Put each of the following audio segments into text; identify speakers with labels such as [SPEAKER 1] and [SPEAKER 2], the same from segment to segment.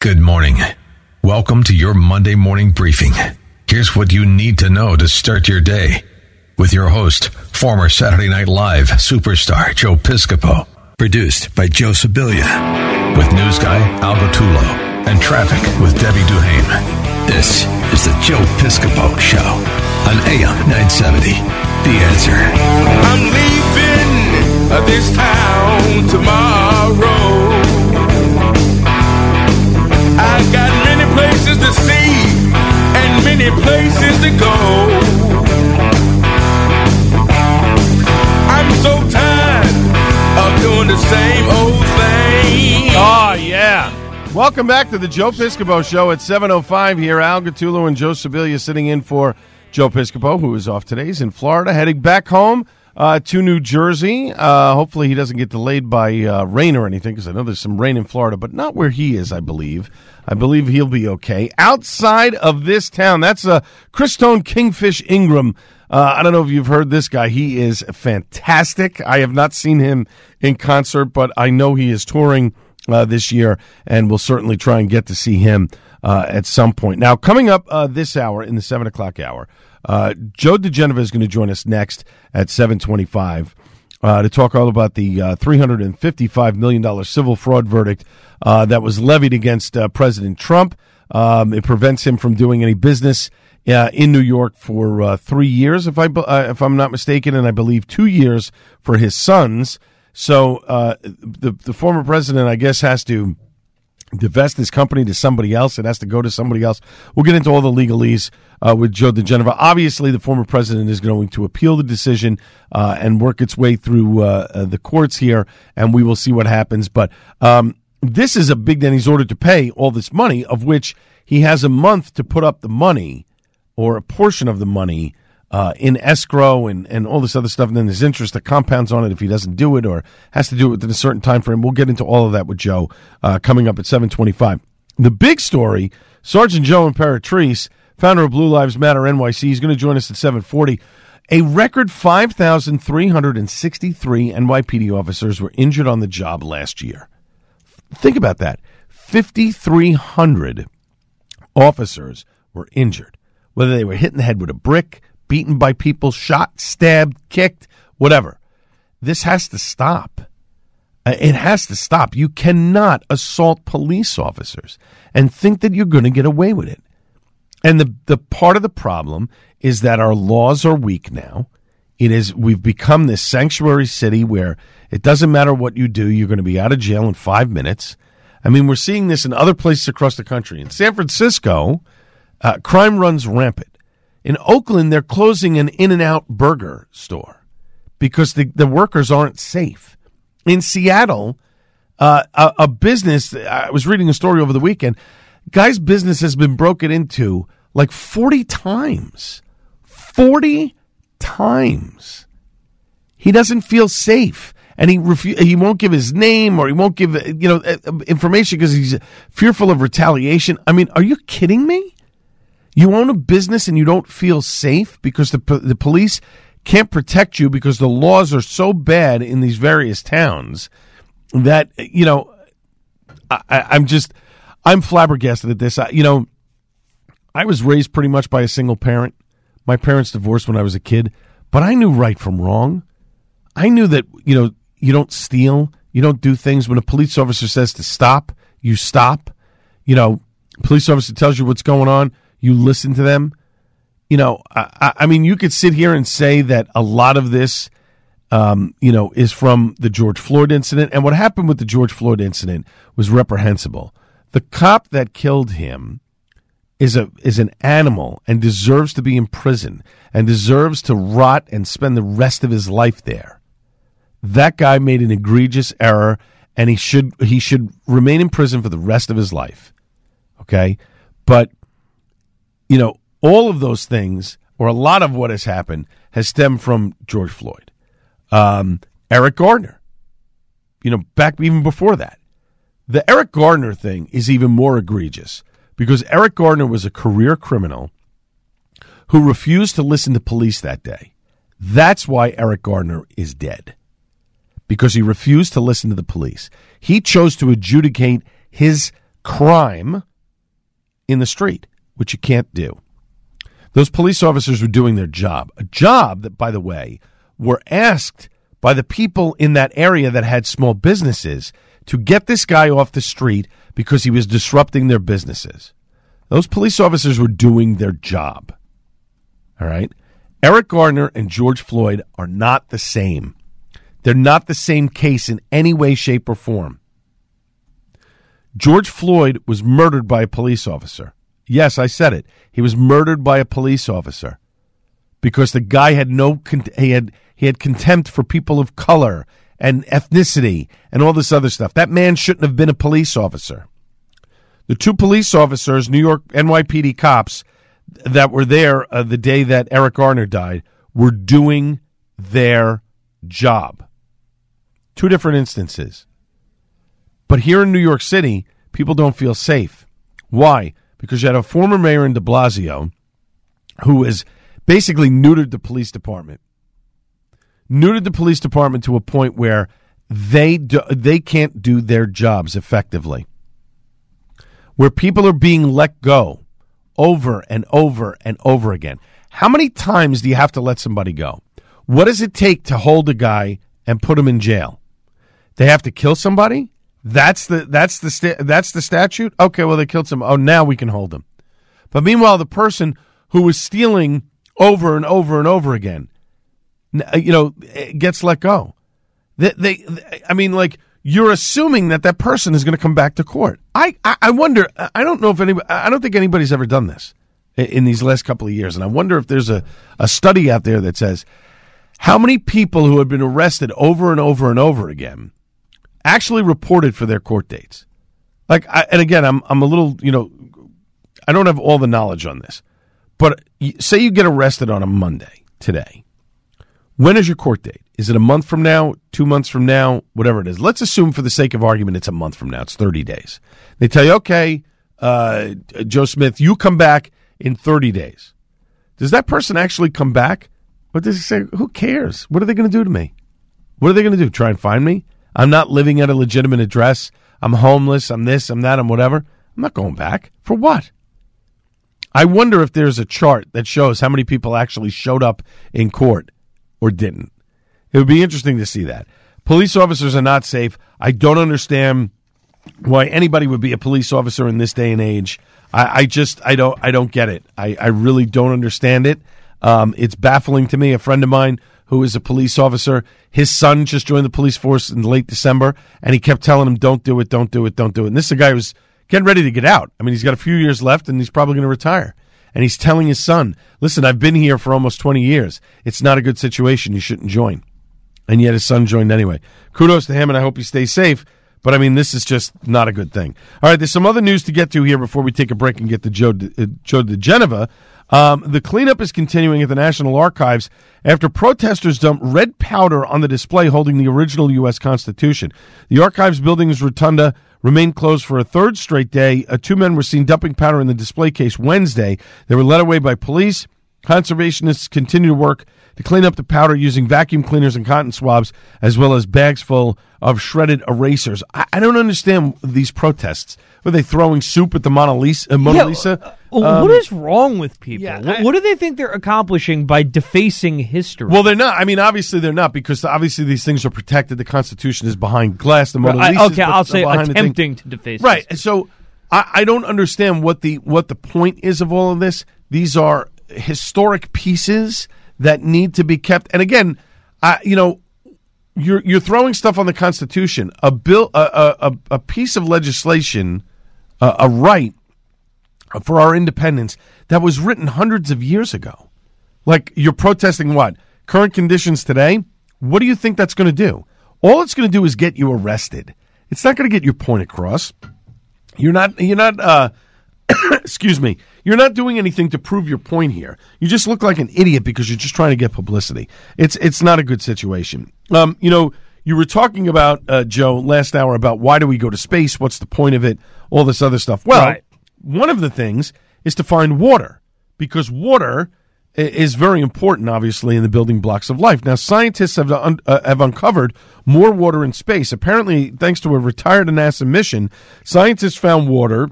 [SPEAKER 1] Good morning. Welcome to your Monday morning briefing. Here's what you need to know to start your day with your host, former Saturday Night Live superstar Joe Piscopo. Produced by Joe Sibilia. With news guy Al Gottulo and traffic with Debbie Duhane. This is the Joe Piscopo Show on AM 970. The answer.
[SPEAKER 2] I'm leaving this town tomorrow. I got many places to see and many places to go. I'm so tired of doing the same old thing.
[SPEAKER 3] Oh, yeah. Welcome back to the Joe Piscopo Show at 7.05 here. Al Gattulo and Joe Sibilia sitting in for Joe Piscopo, who is off today. He's in Florida, heading back home uh, to New Jersey. Uh, hopefully he doesn't get delayed by uh, rain or anything, because I know there's some rain in Florida, but not where he is, I believe. I believe he'll be okay. Outside of this town, that's uh, Christone Kingfish Ingram. Uh, I don't know if you've heard this guy. He is fantastic. I have not seen him in concert, but I know he is touring uh, this year, and we'll certainly try and get to see him uh, at some point. Now, coming up uh, this hour in the seven o'clock hour, uh, Joe diGenova is going to join us next at seven twenty-five. Uh, to talk all about the uh, $355 million civil fraud verdict uh, that was levied against uh, President Trump. Um, it prevents him from doing any business uh, in New York for uh, three years, if I uh, if I'm not mistaken, and I believe two years for his sons. So uh, the the former president, I guess, has to divest his company to somebody else. It has to go to somebody else. We'll get into all the legalese uh, with Joe diGenova. Obviously, the former president is going to appeal the decision uh, and work its way through uh, uh, the courts here, and we will see what happens. But um, this is a big that he's ordered to pay all this money, of which he has a month to put up the money or a portion of the money uh, in escrow and, and all this other stuff. And then there's interest that compounds on it if he doesn't do it or has to do it within a certain time frame. We'll get into all of that with Joe uh, coming up at 725. The big story, Sergeant Joe Imperatrice, founder of Blue Lives Matter NYC, is going to join us at 740. A record 5,363 NYPD officers were injured on the job last year. Think about that. 5,300 officers were injured, whether they were hit in the head with a brick, beaten by people, shot, stabbed, kicked, whatever. This has to stop. Uh, It has to stop. You cannot assault police officers and think that you're going to get away with it. And the the part of the problem is that our laws are weak now. It is we've become this sanctuary city where it doesn't matter what you do, you're going to be out of jail in 5 minutes. I mean, we're seeing this in other places across the country. In San Francisco, uh, crime runs rampant. In Oakland, they're closing an In and Out burger store because the, the workers aren't safe. In Seattle, uh, a, a business, I was reading a story over the weekend, guy's business has been broken into like 40 times. 40 times. He doesn't feel safe. And he refu- he won't give his name or he won't give you know uh, information because he's fearful of retaliation. I mean, are you kidding me? You own a business and you don't feel safe because the the police can't protect you because the laws are so bad in these various towns that you know I, I'm just I'm flabbergasted at this. I, you know, I was raised pretty much by a single parent. My parents divorced when I was a kid, but I knew right from wrong. I knew that you know you don't steal, you don't do things when a police officer says to stop, you stop. You know, police officer tells you what's going on, you listen to them. You know, I, I- mean, you could sit here and say that a lot of this, um, you know, is from the George Floyd incident, and what happened with the George Floyd incident was reprehensible. The cop that killed him is a is an animal and deserves to be in prison and deserves to rot and spend the rest of his life there. That guy made an egregious error and he should he should remain in prison for the rest of his life. Okay. But, you know, all of those things, or a lot of what has happened, has stemmed from George Floyd. Um, Eric Gardner, you know, back even before that. The Eric Gardner thing is even more egregious because Eric Gardner was a career criminal who refused to listen to police that day. That's why Eric Gardner is dead. Because he refused to listen to the police. He chose to adjudicate his crime in the street, which you can't do. Those police officers were doing their job, a job that, by the way, were asked by the people in that area that had small businesses to get this guy off the street because he was disrupting their businesses. Those police officers were doing their job. All right. Eric Gardner and George Floyd are not the same. They're not the same case in any way, shape, or form. George Floyd was murdered by a police officer. Yes, I said it. He was murdered by a police officer because the guy had no he had he had contempt for people of color and ethnicity and all this other stuff. That man shouldn't have been a police officer. The two police officers, New York NYPD cops, that were there uh, the day that Eric Garner died were doing their job. Two different instances. But here in New York City, people don't feel safe. Why? Because you had a former mayor in de Blasio who has basically neutered the police department. Neutered the police department to a point where they do, they can't do their jobs effectively. Where people are being let go over and over and over again. How many times do you have to let somebody go? What does it take to hold a guy and put him in jail? They have to kill somebody? That's the that's the sta- that's the statute. Okay, well they killed some. Oh, now we can hold them. But meanwhile, the person who was stealing over and over and over again, uh, you know, eh, gets let go. They, they I mean, like you're assuming that that person is going to come back to court. I, I, I wonder. I don't know if anybody. I don't think anybody's ever done this in, in these last couple of years, and I wonder if there's a a study out there that says how many people who have been arrested over and over and over again actually reported for their court dates. Like, I, and again, I'm I'm a little, you know, I don't have all the knowledge on this, but say you get arrested on a Monday today. When is your court date? Is it a month from now, two months from now, whatever it is? Let's assume, for the sake of argument, it's a month from now. It's 30 days. They tell you, okay, uh, Joe Smith, you come back in 30 days. Does that person actually come back? What does he say? Who cares? What are they going to do to me? What are they going to do? Try and find me? I'm not living at a legitimate address. I'm homeless. I'm this, I'm that, I'm whatever. I'm not going back. For what? I wonder if there's a chart that shows how many people actually showed up in court or didn't. It would be interesting to see that. Police officers are not safe. I don't understand why anybody would be a police officer in this day and age. I, I just I don't I don't get it. I, I really don't understand it. Um, it's baffling to me. A friend of mine who is a police officer, his son just joined the police force in late December, and he kept telling him, "Don't do it, don't do it, don't do it." And this is a guy who's getting ready to get out. I mean, he's got a few years left, and he's probably going to retire and he's telling his son, "Listen, I've been here for almost 20 years. It's not a good situation. You shouldn't join." And yet his son joined anyway. Kudos to him, and I hope he stays safe. But I mean, this is just not a good thing. All right, there's some other news to get to here before we take a break and get to Joe uh, Joe diGenova. Um, the cleanup is continuing at the National Archives after protesters dumped red powder on the display holding the original U.S. Constitution. The archives building's rotunda remained closed for a third straight day. Uh, two men were seen dumping powder in the display case Wednesday. They were led away by police. Conservationists continue to work to clean up the powder using vacuum cleaners and cotton swabs, as well as bags full of shredded erasers. I, I don't understand these protests. Were they throwing soup at the Mona Lisa? Uh, Mona
[SPEAKER 4] Yeah,
[SPEAKER 3] Lisa?
[SPEAKER 4] uh,
[SPEAKER 3] Um,
[SPEAKER 4] what is wrong with people?
[SPEAKER 3] yeah,
[SPEAKER 4] what,
[SPEAKER 3] I-
[SPEAKER 4] what do they think they're accomplishing by defacing history?
[SPEAKER 3] Well, they're not. I mean, obviously they're not because obviously these things are protected. The Constitution is behind glass. The Mona
[SPEAKER 4] I-
[SPEAKER 3] Lisa.
[SPEAKER 4] okay, I'll say
[SPEAKER 3] behind the thing.
[SPEAKER 4] attempting to deface.
[SPEAKER 3] Right.
[SPEAKER 4] history.
[SPEAKER 3] So I, I don't understand what the what the point is of all of this. These are historic pieces that need to be kept. And again, I, you know, you're you're throwing stuff on the Constitution. A bill, a a, a- piece of legislation, a, a right for our independence that was written hundreds of years ago. Like you're protesting what current conditions today. What do you think that's going to do? All it's going to do is get you arrested. It's not going to get your point across. You're not. You're not. Uh, excuse me, you're not doing anything to prove your point here. You just look like an idiot because you're just trying to get publicity. It's it's not a good situation. Um, you know, you were talking about uh, Joe last hour about why do we go to space? What's the point of it? All this other stuff. Well,
[SPEAKER 4] Right.
[SPEAKER 3] one of the things is to find water because water is very important, obviously, in the building blocks of life. Now, scientists have un- uh, have uncovered more water in space. Apparently, thanks to a retired NASA mission, scientists found water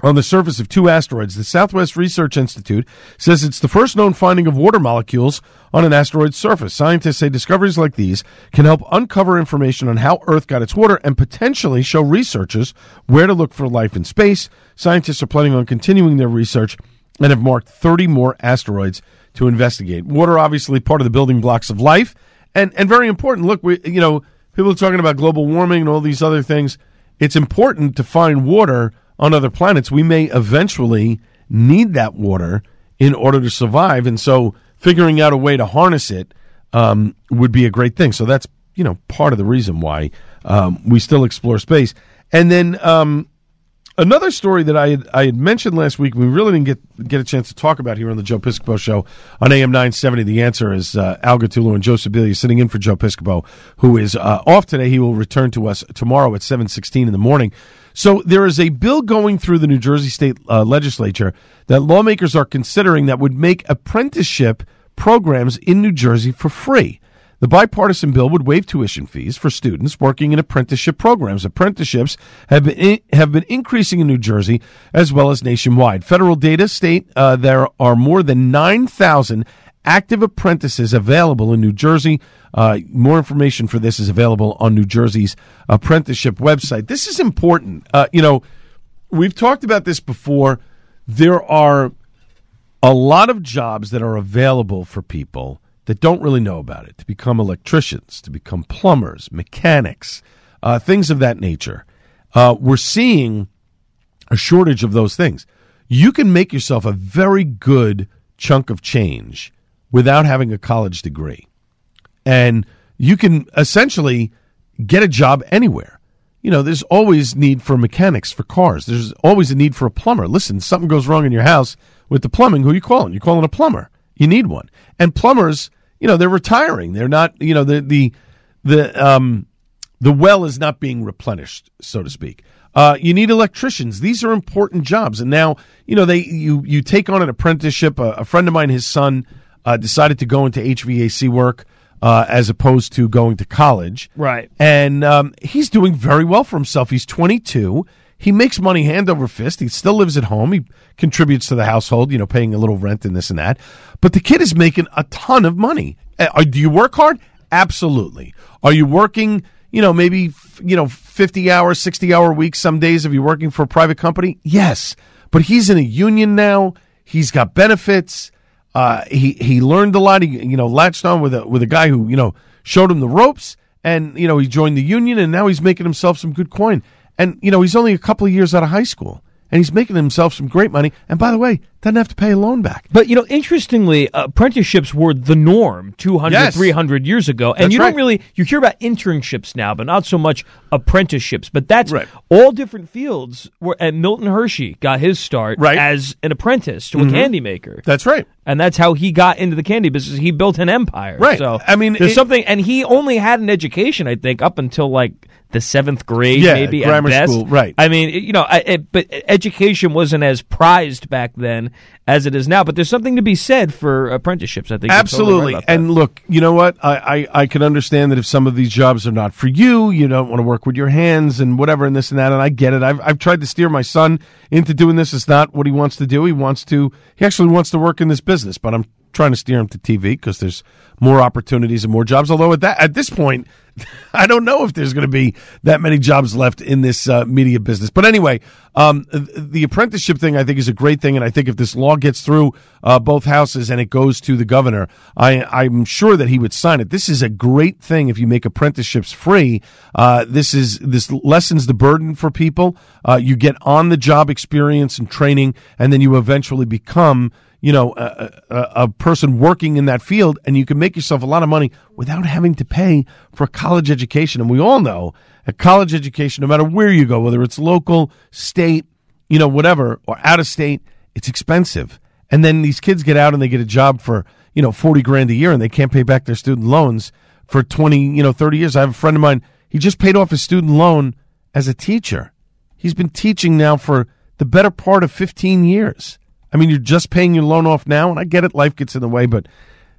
[SPEAKER 3] on the surface of two asteroids. The Southwest Research Institute says it's the first known finding of water molecules on an asteroid's surface. Scientists say discoveries like these can help uncover information on how Earth got its water and potentially show researchers where to look for life in space. Scientists are planning on continuing their research and have marked 30 more asteroids to investigate. Water, obviously, part of the building blocks of life, and and very important. Look, we you know people are talking about global warming and all these other things. It's important to find water on other planets. We may eventually need that water in order to survive, and so figuring out a way to harness it um, would be a great thing. So that's you know part of the reason why um, we still explore space. And then um, another story that I had, I had mentioned last week, we really didn't get get a chance to talk about here on the Joe Piscopo Show on AM 970. The answer is uh, Al Gattullo and Joe Sibilia sitting in for Joe Piscopo, who is uh, off today. He will return to us tomorrow at 7.16 in the morning. So there is a bill going through the New Jersey State uh, Legislature that lawmakers are considering that would make apprenticeship programs in New Jersey for free. The bipartisan bill would waive tuition fees for students working in apprenticeship programs. Apprenticeships have been have been increasing in New Jersey as well as nationwide. Federal data state uh, there are more than nine thousand active apprentices available in New Jersey. Uh, more information for this is available on New Jersey's apprenticeship website. This is important. Uh, you know, we've talked about this before. There are a lot of jobs that are available for people that don't really know about it to become electricians, to become plumbers, mechanics, uh, things of that nature. Uh, we're seeing a shortage of those things. You can make yourself a very good chunk of change without having a college degree. And you can essentially get a job anywhere. You know, there's always need for mechanics for cars. There's always a need for a plumber. Listen, something goes wrong in your house with the plumbing. Who are you calling? You're calling a plumber. You need one. And plumbers, you know, they're retiring. They're not. You know, the the the um the well is not being replenished, so to speak. Uh, you need electricians. These are important jobs. And now, you know, they you you take on an apprenticeship. A, a friend of mine, his son, uh, decided to go into HVAC work uh, as opposed to going to college.
[SPEAKER 4] Right.
[SPEAKER 3] And um, he's doing very well for himself. He's 22. He makes money hand over fist. He still lives at home. He contributes to the household, you know, paying a little rent and this and that. But the kid is making a ton of money. Uh, do you work hard? Absolutely. Are you working, you know, maybe, you know, 50 hours, 60 hour weeks some days if you're working for a private company? Yes. But he's in a union now. He's got benefits. Uh, he he learned a lot. He you know latched on with a with a guy who you know showed him the ropes, and you know he joined the union, and now he's making himself some good coin. And you know he's only a couple of years out of high school, and he's making himself some great money. And by the way, doesn't have to pay a loan back.
[SPEAKER 4] But you know, interestingly, uh, apprenticeships were the norm 200,
[SPEAKER 3] Yes.
[SPEAKER 4] 300 years ago, and
[SPEAKER 3] That's
[SPEAKER 4] you don't really you hear about internships now, but not so much apprenticeships. But that's
[SPEAKER 3] Right.
[SPEAKER 4] all different fields. Where and Milton Hershey got his start
[SPEAKER 3] Right.
[SPEAKER 4] as an apprentice to a mm-hmm. candy maker.
[SPEAKER 3] That's right.
[SPEAKER 4] and that's how he got into the candy business. He built an empire.
[SPEAKER 3] Right.
[SPEAKER 4] So
[SPEAKER 3] I mean,
[SPEAKER 4] there's
[SPEAKER 3] it-
[SPEAKER 4] something, and he only had an education, I think, up until like the seventh grade,
[SPEAKER 3] Yeah,
[SPEAKER 4] maybe
[SPEAKER 3] grammar
[SPEAKER 4] at best.
[SPEAKER 3] school, right.
[SPEAKER 4] I mean, you know, I, it, but education wasn't as prized back then as it is now. But there's something to be said for apprenticeships. I think you're totally right
[SPEAKER 3] Absolutely. and look, you know what? I, I, I can understand that if some of these jobs are not for you, you don't want to work with your hands and whatever and this and that. And I get it. I've, I've tried to steer my son into doing this. It's not what he wants to do. He wants to, he actually wants to work in this business, but I'm trying to steer him to TV because there's more opportunities and more jobs. Although at that, at this point, I don't know if there's going to be that many jobs left in this uh, media business. But anyway, um, the apprenticeship thing I think is a great thing, and I think if this law gets through uh, both houses and it goes to the governor, I, I'm sure that he would sign it. This is a great thing if you make apprenticeships free. Uh, this is this lessens the burden for people. Uh, you get on the job experience and training, and then you eventually become you know, a, a, a person working in that field, and you can make yourself a lot of money without having to pay for college education. And we all know a college education, no matter where you go, whether it's local, state, you know, whatever, or out of state, it's expensive. And then these kids get out and they get a job for, you know, 40 grand a year and they can't pay back their student loans for 20, you know, 30 years. I have a friend of mine, he just paid off his student loan as a teacher. He's been teaching now for the better part of 15 years. I mean, you're just paying your loan off now, and I get it, life gets in the way, but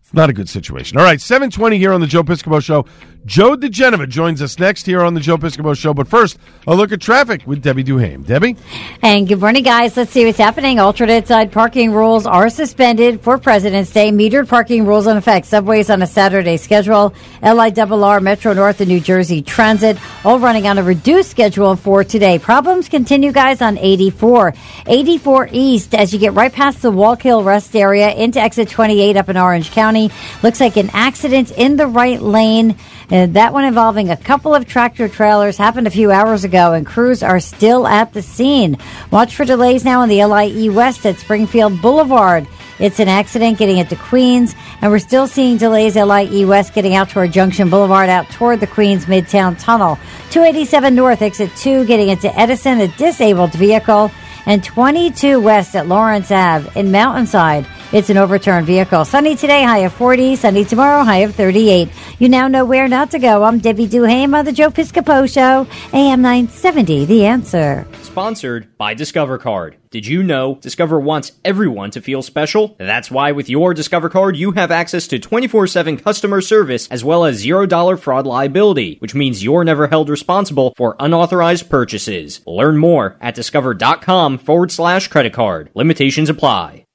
[SPEAKER 3] it's not a good situation. All right, 720 here on the Joe Piscopo Show. Joe diGenova joins us next here on the Joe Piscopo Show. But first, a look at traffic with Debbie Duhame. Debbie?
[SPEAKER 5] And good morning, guys. Let's see what's happening. Alternate side parking rules are suspended for President's Day. Metered parking rules in effect. Subways on a Saturday schedule. LIRR, Metro North, and New Jersey Transit all running on a reduced schedule for today. Problems continue, guys, on 84. 84 East as you get right past the Wallkill Rest area into exit 28 up in Orange County. Looks like an accident in the right lane. Uh, that one involving a couple of tractor trailers happened a few hours ago, and crews are still at the scene. Watch for delays now on the LIE West at Springfield Boulevard. It's an accident getting it to Queens, and we're still seeing delays LIE West getting out toward Junction Boulevard out toward the Queens Midtown Tunnel. 287 North, exit 2, getting into Edison, a disabled vehicle, and 22 West at Lawrence Ave in Mountainside. It's an overturned vehicle. Sunny today, high of 40. Sunny tomorrow, high of 38. You now know where not to go. I'm Debbie Duhame on the Joe Piscopo Show, AM 970, The Answer.
[SPEAKER 6] Sponsored by Discover Card. Did you know Discover wants everyone to feel special? That's why with your Discover Card, you have access to 24 7 customer service as well as $0 fraud liability, which means you're never held responsible for unauthorized purchases. Learn more at discover.com forward slash credit card. Limitations apply.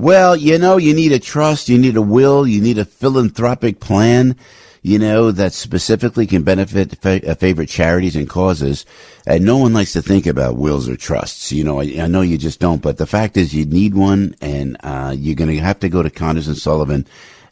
[SPEAKER 7] Well, you know, you need a trust, you need a will, you need a philanthropic plan, you know, that specifically can benefit fa- uh, favorite charities and causes. And no one likes to think about wills or trusts. You know, I, I know you just don't, but the fact is you need one and, uh, you're going to have to go to Connors and Sullivan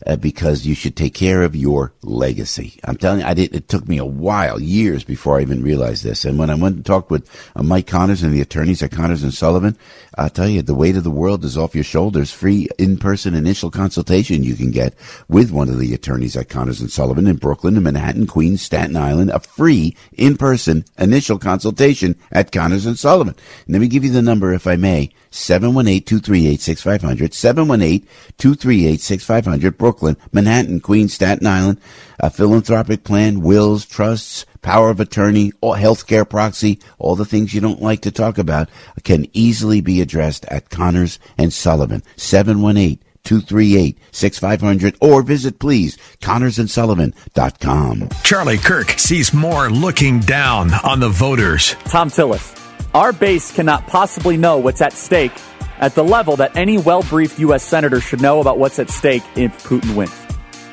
[SPEAKER 7] uh, because you should take care of your legacy. I'm telling you, I did. It took me a while, years before I even realized this. And when I went and talked with uh, Mike Connors and the attorneys at Connors and Sullivan, I'll tell you, the weight of the world is off your shoulders. Free in-person initial consultation you can get with one of the attorneys at Connors and Sullivan in Brooklyn, in Manhattan, Queens, Staten Island. A free in-person initial consultation at Connors and Sullivan. And let me give you the number, if I may. 718-238-6500, 718-238-6500, Brooklyn, Manhattan, Queens, Staten Island, a philanthropic plan, wills, trusts, power of attorney, or healthcare proxy, all the things you don't like to talk about uh, can easily be addressed at Connors and Sullivan, 718 238 6500 or visit please connorsandsullivan.com.
[SPEAKER 8] Charlie Kirk sees more looking down on the voters.
[SPEAKER 9] Thom Tillis. Our base cannot possibly know what's at stake at the level that any well briefed U.S. Senator should know about what's at stake if Putin wins.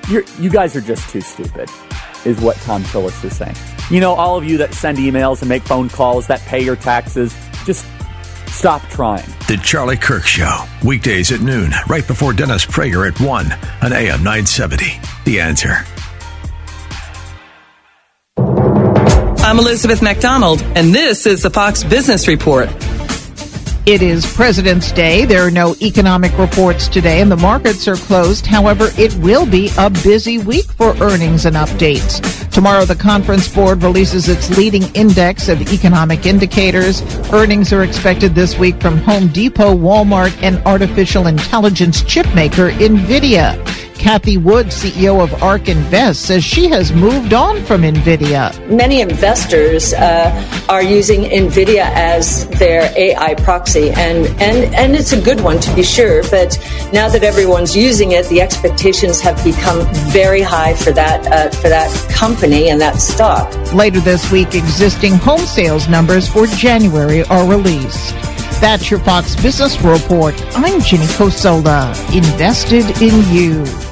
[SPEAKER 9] You're, you guys are just too stupid, is what Thom Tillis is saying. You know, all of you that send emails and make phone calls, that pay your taxes, just stop trying.
[SPEAKER 8] The Charlie Kirk Show, weekdays at noon, right before Dennis Prager at 1 on AM 970. The answer.
[SPEAKER 10] I'm Elizabeth MacDonald, and this is the Fox Business Report.
[SPEAKER 11] It is President's Day. There are no economic reports today, and the markets are closed. However, it will be a busy week for earnings and updates. Tomorrow, the Conference Board releases its leading index of economic indicators. Earnings are expected this week from Home Depot, Walmart, and artificial intelligence chipmaker NVIDIA. Cathie Wood, CEO of ARK Invest, says she has moved on from NVIDIA.
[SPEAKER 12] Many investors uh, are using NVIDIA as their AI proxy, and, and, and it's a good one to be sure. But now that everyone's using it, the expectations have become very high for that, uh, for that company and that stock.
[SPEAKER 11] Later this week, existing home sales numbers for January are released. That's your Fox Business Report. I'm Jenny Cosola, invested in you.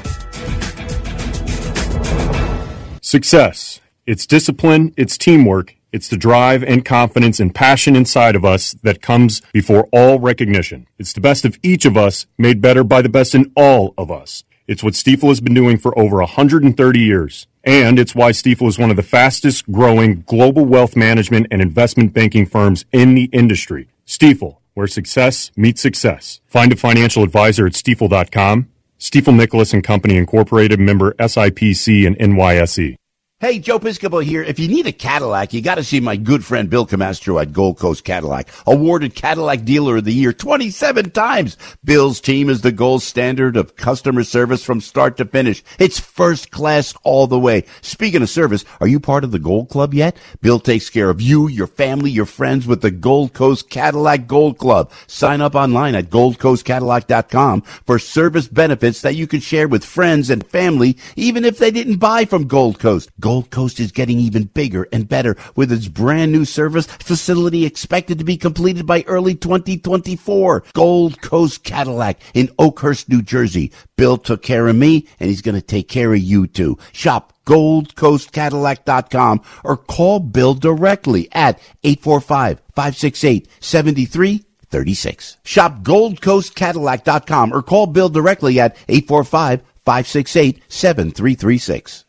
[SPEAKER 13] Success. It's discipline, it's teamwork, it's the drive and confidence and passion inside of us that comes before all recognition. It's the best of each of us made better by the best in all of us. It's what Stifel has been doing for over 130 years. And it's why Stifel is one of the fastest growing global wealth management and investment banking firms in the industry. Stifel, where success meets success. Find a financial advisor at stifel.com. Stifel Nicolaus and Company Incorporated, member SIPC and NYSE.
[SPEAKER 7] Hey, Joe Piscopo here. If you need a Cadillac, you got to see my good friend Bill Camastro at Gold Coast Cadillac, awarded Cadillac Dealer of the Year 27 times. Bill's team is the gold standard of customer service from start to finish. It's first class all the way. Speaking of service, are you part of the Gold Club yet? Bill takes care of you, your family, your friends with the Gold Coast Cadillac Gold Club. Sign up online at goldcoastcadillac.com for service benefits that you can share with friends and family, even if they didn't buy from Gold Coast. Gold Coast is getting even bigger and better with its brand new service facility expected to be completed by early 2024. Gold Coast Cadillac in Oakhurst, New Jersey. Bill took care of me and he's going to take care of you too. Shop goldcoastcadillac.com or call Bill directly at 845-568-7336. Shop goldcoastcadillac.com or call Bill directly at 845-568-7336.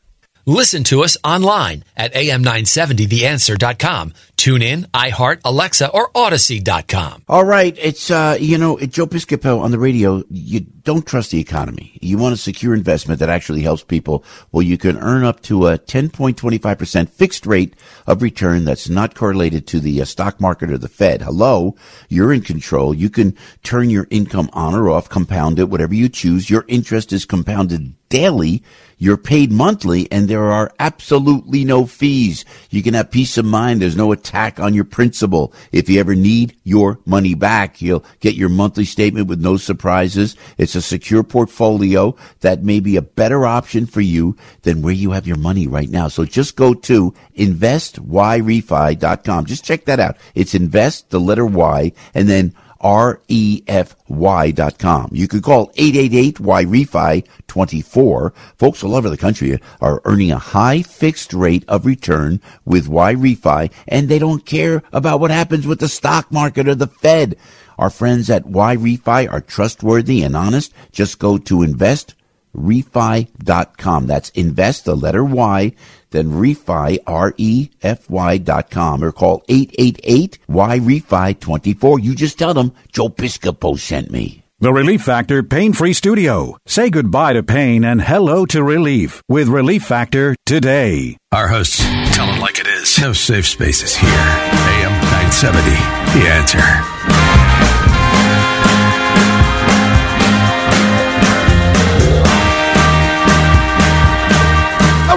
[SPEAKER 14] Listen to us online at am970theanswer.com. Tune in, iHeart, Alexa, or Odyssey.com.
[SPEAKER 7] All right, it's uh, you know, Joe Piscopo on the radio. You don't trust the economy. You want a secure investment that actually helps people. Well, you can earn up to a 10.25% fixed rate of return that's not correlated to the uh, stock market or the Fed. Hello, you're in control. You can turn your income on or off, compound it, whatever you choose. Your interest is compounded daily. You're paid monthly and there are absolutely no fees. You can have peace of mind. There's no attack on your principal. If you ever need your money back, you'll get your monthly statement with no surprises. It's a secure portfolio that may be a better option for you than where you have your money right now. So just go to investyrefy.com. Just check that out. It's invest, the letter Y, and then R-E-F-Y dot com. You could call 888-Y-REFI-24. Folks all over the country are earning a high fixed rate of return with Y-REFI, and they don't care about what happens with the stock market or the Fed. Our friends at Y-REFI are trustworthy and honest. Just go to invest refi.com. That's invest, the letter Y, then refi, R-E-F-Y dot com or call 888-Y-REFI-24. You just tell them Joe Piscopo sent me.
[SPEAKER 15] The Relief Factor Pain Free Studio. Say goodbye to pain and hello to relief with Relief Factor today.
[SPEAKER 1] Our hosts tell it like it is. No safe spaces here. AM 970. The answer.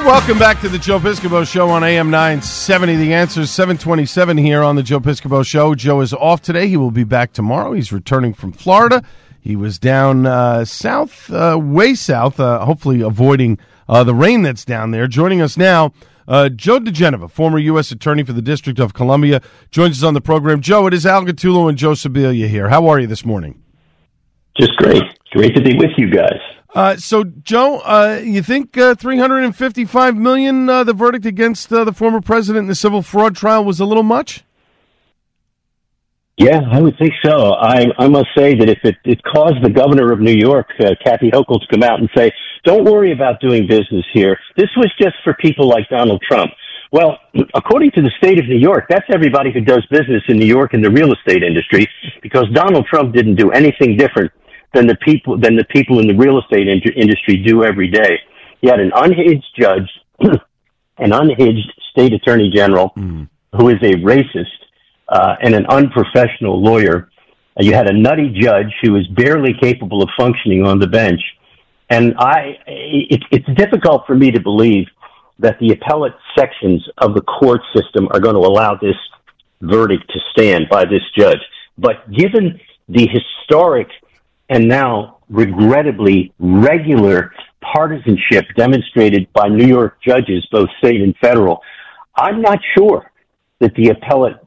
[SPEAKER 3] Welcome back to the Joe Piscopo Show on AM 970. The answer is 727 here on the Joe Piscopo Show. Joe is off today. He will be back tomorrow. He's returning from Florida. He was down uh, south, uh, way south, uh, hopefully avoiding uh, the rain that's down there. Joining us now, uh, Joe diGenova, former U.S. Attorney for the District of Columbia, joins us on the program. Joe, it is Al Gattullo and Joe Sibilia here. How are you this morning?
[SPEAKER 16] Just great. Great to be with you guys.
[SPEAKER 3] Uh, so, Joe, uh, you think uh, 355 million, uh, the verdict against uh, the former president in the civil fraud trial, was a little much?
[SPEAKER 16] Yeah, I would think so. I, I must say that if it, it caused the governor of New York, uh, Kathy Hochul, to come out and say, "Don't worry about doing business here. This was just for people like Donald Trump." Well, according to the state of New York, that's everybody who does business in New York in the real estate industry, because Donald Trump didn't do anything different than the people than the people in the real estate in- industry do every day. You had an unhinged judge, an unhinged state attorney general,
[SPEAKER 3] Mm.
[SPEAKER 16] who is a racist uh, and an unprofessional lawyer. Uh, you had a nutty judge who was barely capable of functioning on the bench, and I it, it's difficult for me to believe that the appellate sections of the court system are going to allow this verdict to stand by this judge. But given the historic and now regrettably regular partisanship demonstrated by New York judges, both state and federal, I'm not sure that the appellate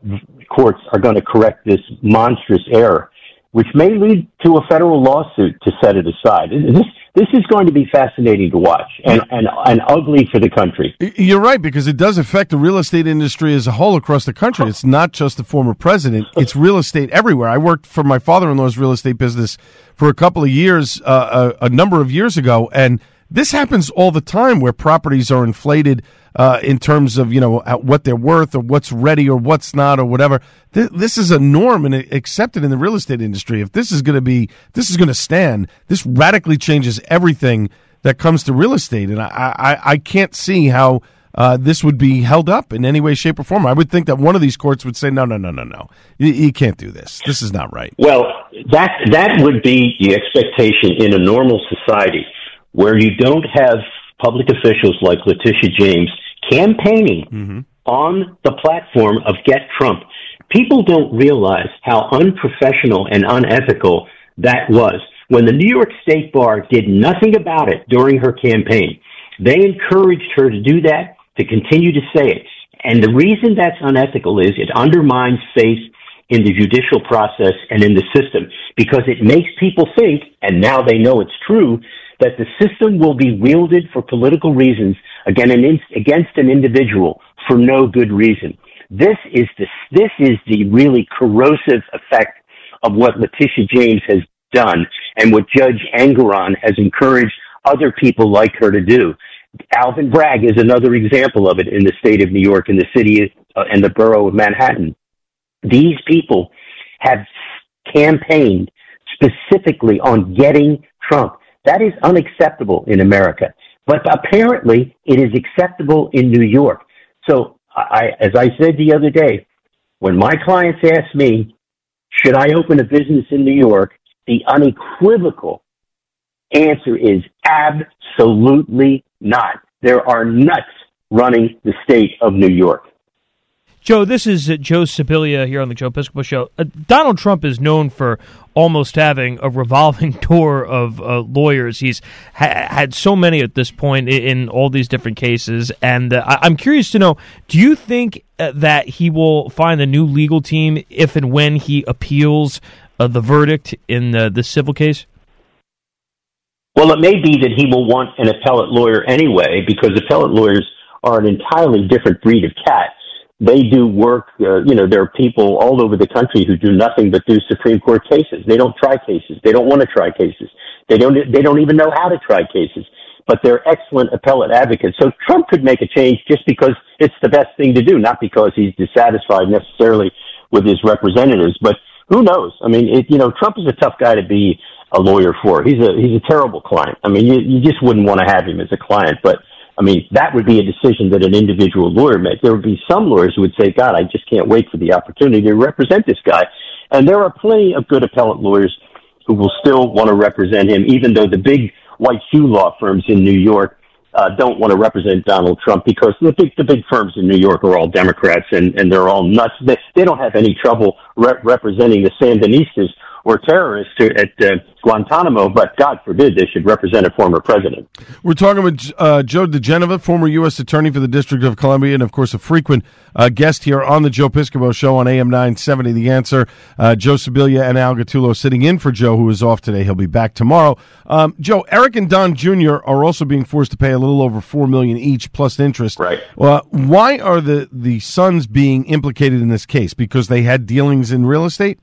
[SPEAKER 16] courts are going to correct this monstrous error, which may lead to a federal lawsuit to set it aside. This, this is going to be fascinating to watch and, and, and ugly for the country.
[SPEAKER 3] You're right, because it does affect the real estate industry as a whole across the country. It's not just the former president, it's real estate everywhere. I worked for my father in law's real estate business for a couple of years, uh, a, a number of years ago, and this happens all the time where properties are inflated uh, in terms of you know at what they're worth or what's ready or what's not or whatever. Th- this is a norm and accepted in the real estate industry. If this is going to be, this is going to stand. This radically changes everything that comes to real estate, and I, I, I can't see how uh, this would be held up in any way, shape, or form. I would think that one of these courts would say, no, no, no, no, no. You, you can't do this. This is not right.
[SPEAKER 16] Well, that that would be the expectation in a normal society where you don't have public officials like Letitia James campaigning mm-hmm. on the platform of Get Trump. People don't realize how unprofessional and unethical that was. When the New York State Bar did nothing about it during her campaign, they encouraged her to do that, to continue to say it. And the reason that's unethical is it undermines faith in the judicial process and in the system because it makes people think, and now they know it's true, that the system will be wielded for political reasons against an, against an individual for no good reason. This is the, this is the really corrosive effect of what Letitia James has done and what Judge Engoron has encouraged other people like her to do. Alvin Bragg is another example of it in the state of New York, in the city uh, and the borough of Manhattan. These people have campaigned specifically on getting Trump. That is unacceptable in America. But apparently it is acceptable in New York. So I, as I said the other day, when my clients ask me, should I open a business in New York? The unequivocal answer is absolutely not. There are nuts running the state of New York.
[SPEAKER 4] Joe, this is uh, Joe Sibilia here on the Joe Piscopo Show. Uh, Donald Trump is known for almost having a revolving door of uh, lawyers. He's ha- had so many at this point in, in all these different cases, and uh, I- I'm curious to know: Do you think uh, that he will find a new legal team if and when he appeals uh, the verdict in the civil case?
[SPEAKER 16] Well, it may be that he will want an appellate lawyer anyway, because appellate lawyers are an entirely different breed of cat. They do work, uh, you know, there are people all over the country who do nothing but do Supreme Court cases. They don't try cases. They don't want to try cases. They don't, they don't even know how to try cases, but they're excellent appellate advocates. So Trump could make a change just because it's the best thing to do, not because he's dissatisfied necessarily with his representatives, but who knows? I mean, it, you know, Trump is a tough guy to be a lawyer for. He's a he's a terrible client. I mean, you you just wouldn't want to have him as a client. But I mean, that would be a decision that an individual lawyer makes. There would be some lawyers who would say, "God, I just can't wait for the opportunity to represent this guy." And there are plenty of good appellate lawyers who will still want to represent him, even though the big white shoe law firms in New York uh, don't want to represent Donald Trump because the big the big firms in New York are all Democrats and and they're all nuts. They they don't have any trouble rep- representing the Sandinistas or terrorists at uh, Guantanamo, but God forbid they should represent a former president.
[SPEAKER 3] We're talking with uh, Joe diGenova, former U.S. Attorney for the District of Columbia, and of course a frequent uh, guest here on the Joe Piscopo Show on AM 970. The Answer. Uh, Joe Sibilia and Al Gattulo sitting in for Joe, who is off today. He'll be back tomorrow. Um, Joe, Eric and Don Jr. are also being forced to pay a little over four million each plus interest.
[SPEAKER 16] Right.
[SPEAKER 3] Uh, why are the the sons being implicated in this case? Because they had dealings in real estate.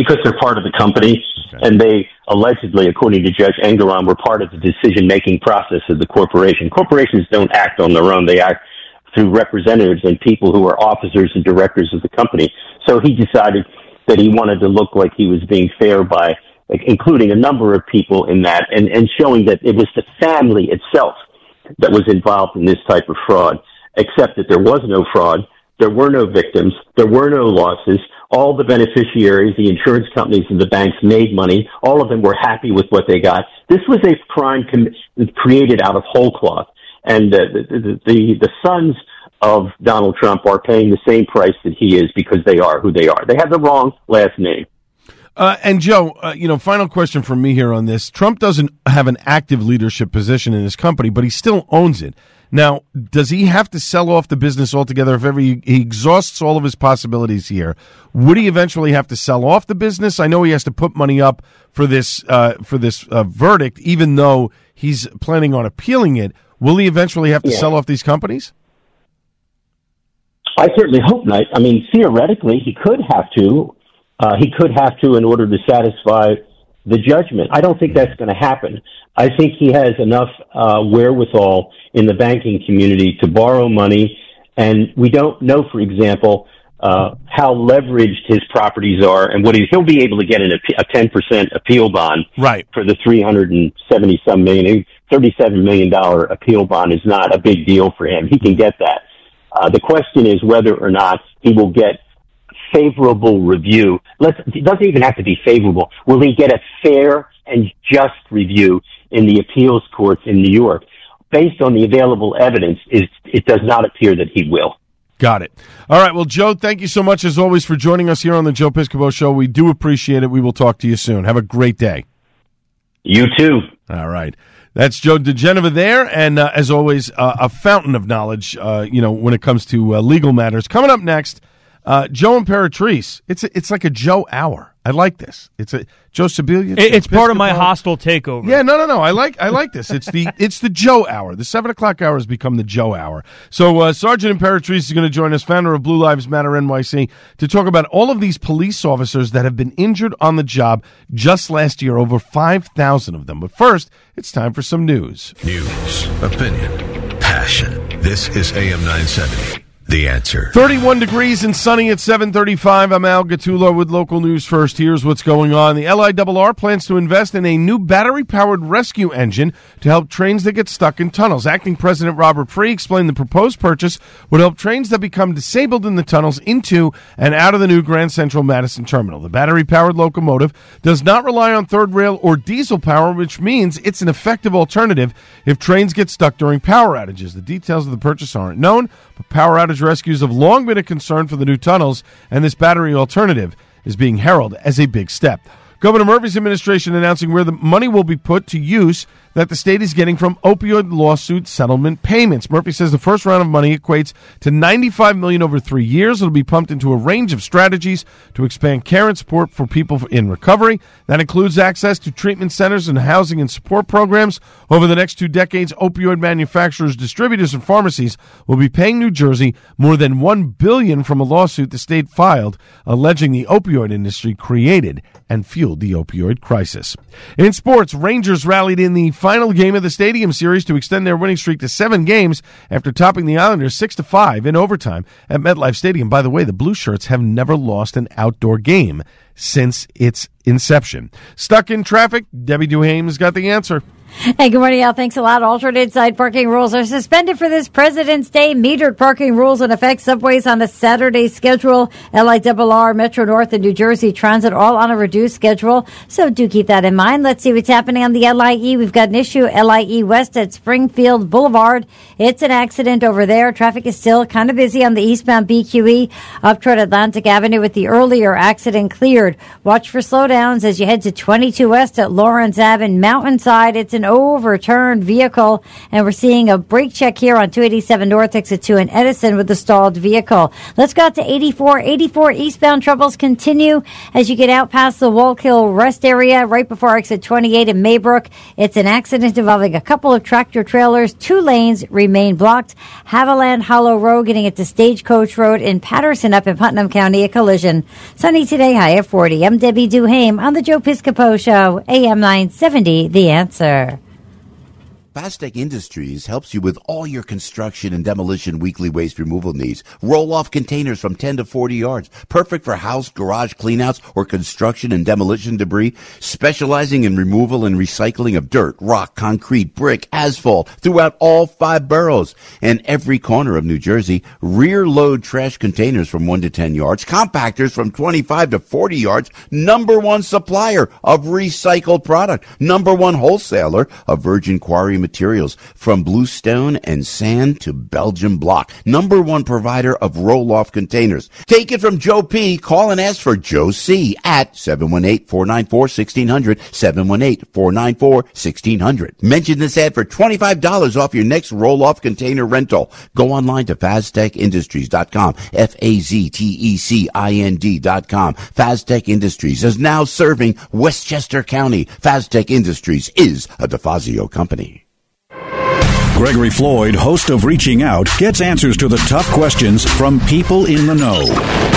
[SPEAKER 16] Because they're part of the company and they allegedly, according to Judge Engoron, were part of the decision making process of the corporation. Corporations don't act on their own. They act through representatives and people who are officers and directors of the company. So he decided that he wanted to look like he was being fair by like, including a number of people in that and, and showing that it was the family itself that was involved in this type of fraud, except that there was no fraud. There were no victims. There were no losses. All the beneficiaries, the insurance companies and the banks made money. All of them were happy with what they got. This was a crime com- created out of whole cloth. And the, the, the, the sons of Donald Trump are paying the same price that he is because they are who they are. They have the wrong last name.
[SPEAKER 3] Uh, and Joe, uh, you know, final question from me here on this. Trump doesn't have an active leadership position in his company, but he still owns it. Now, does he have to sell off the business altogether if ever he, he exhausts all of his possibilities here? Would he eventually have to sell off the business? I know he has to put money up for this uh, for this uh, verdict, even though he's planning on appealing it. Will he eventually have to
[SPEAKER 16] Yeah.
[SPEAKER 3] sell off these companies?
[SPEAKER 16] I certainly hope not. I mean, theoretically, he could have to. Uh, he could have to in order to satisfy the judgment. I don't think that's going to happen. I think he has enough uh, wherewithal in the banking community to borrow money, and we don't know, for example, uh, how leveraged his properties are, and what he, he'll be able to get an, a ten percent appeal bond
[SPEAKER 3] right.
[SPEAKER 16] for the three hundred and seventy some million. $37 million appeal bond is not a big deal for him. He can get that. Uh, the question is whether or not he will get favorable review. Let's, it doesn't even have to be favorable. Will he get a fair and just review in the appeals courts in New York? Based on the available evidence, is it does not appear that he will.
[SPEAKER 3] Got it. All right. Well, Joe, thank you so much as always for joining us here on the Joe Piscopo Show. We do appreciate it. We will talk to you soon. Have a great day.
[SPEAKER 16] You too.
[SPEAKER 3] All right. That's Joe diGenova there, and uh, as always, uh, a fountain of knowledge. Uh, you know, when it comes to uh, legal matters. Coming up next, uh, Joe Imperatrice. It's a, it's like a Joe hour. I like this. It's a Joe Sibilia.
[SPEAKER 4] It- it's part of my hostile takeover.
[SPEAKER 3] Yeah, no, no, no. I like I like this. It's the it's the Joe hour. The seven o'clock hour has become the Joe hour. So uh, Sergeant Imperatrice is going to join us, founder of Blue Lives Matter NYC, to talk about all of these police officers that have been injured on the job just last year. Over five thousand of them. But first, it's time for some news.
[SPEAKER 1] News, opinion, passion. This is AM 970. The answer.
[SPEAKER 3] 31 degrees and sunny at 735. I'm Al Gattulo with local news first. Here's what's going on. The LIRR plans to invest in a new battery powered rescue engine to help trains that get stuck in tunnels. Acting President Robert Free explained the proposed purchase would help trains that become disabled in the tunnels into and out of the new Grand Central Madison terminal. The battery powered locomotive does not rely on third rail or diesel power, which means it's an effective alternative if trains get stuck during power outages. The details of the purchase aren't known, but power outage rescues have long been a concern for the new tunnels, and this battery alternative is being heralded as a big step. Governor Murphy's administration announcing where the money will be put to use that the state is getting from opioid lawsuit settlement payments. Murphy says the first round of money equates to 95 million over 3 years. It'll be pumped into a range of strategies to expand care and support for people in recovery. That includes access to treatment centers and housing and support programs. Over the next 2 decades, opioid manufacturers, distributors and pharmacies will be paying New Jersey more than 1 billion from a lawsuit the state filed alleging the opioid industry created and fueled the opioid crisis. In sports, Rangers rallied in the final game of the Stadium Series to extend their winning streak to seven games after topping the Islanders six to five in overtime at MetLife Stadium. By the way, the Blue Shirts have never lost an outdoor game since its inception. Stuck in traffic? Debbie Duhame's got the answer.
[SPEAKER 5] Hey, good morning, Al. Thanks a lot. Alternate side parking rules are suspended for this President's Day. Metered parking rules in effect. Subways on a Saturday schedule. LIRR, Metro North, and New Jersey Transit all on a reduced schedule. So do keep that in mind. Let's see what's happening on the LIE. We've got an issue. LIE West at Springfield Boulevard. It's an accident over there. Traffic is still kind of busy on the eastbound BQE up toward Atlantic Avenue with the earlier accident cleared. Watch for slowdowns as you head to 22 West at Lawrence Avenue Mountainside. It's an overturned vehicle, and we're seeing a brake check here on 287 North exit 2 in Edison with the stalled vehicle. Let's go out to 84. 84 eastbound troubles continue as you get out past the Wallkill rest area right before exit 28 in Maybrook. It's an accident involving a couple of tractor trailers. Two lanes remain blocked. Haviland Hollow Road getting it to Stagecoach Road in Patterson up in Putnam County, a collision. Sunny today, high of 40. I'm Debbie Duhame on the Joe Piscopo Show, AM 970, The Answer.
[SPEAKER 7] Fastec Industries helps you with all your construction and demolition weekly waste removal needs. Roll off containers from 10 to 40 yards. Perfect for house, garage cleanouts, or construction and demolition debris. Specializing in removal and recycling of dirt, rock, concrete, brick, asphalt throughout all five boroughs and every corner of New Jersey. Rear load trash containers from 1 to 10 yards. Compactors from 25 to 40 yards. Number one supplier of recycled product. Number one wholesaler of virgin quarry materials from bluestone and sand to Belgian block. Number one provider of roll-off containers. Take it from Joe P. Call and ask for Joe C. at 718-494-1600, 718-494-1600. Mention this ad for $25 off your next roll-off container rental. Go online to FazTechIndustries.com, F-A-Z-T-E-C-I-N-D dot com. Faztech Industries is now serving Westchester County. Faztech Industries is a DeFazio company.
[SPEAKER 15] Gregory Floyd, host of Reaching Out, gets answers to the tough questions from people in the know.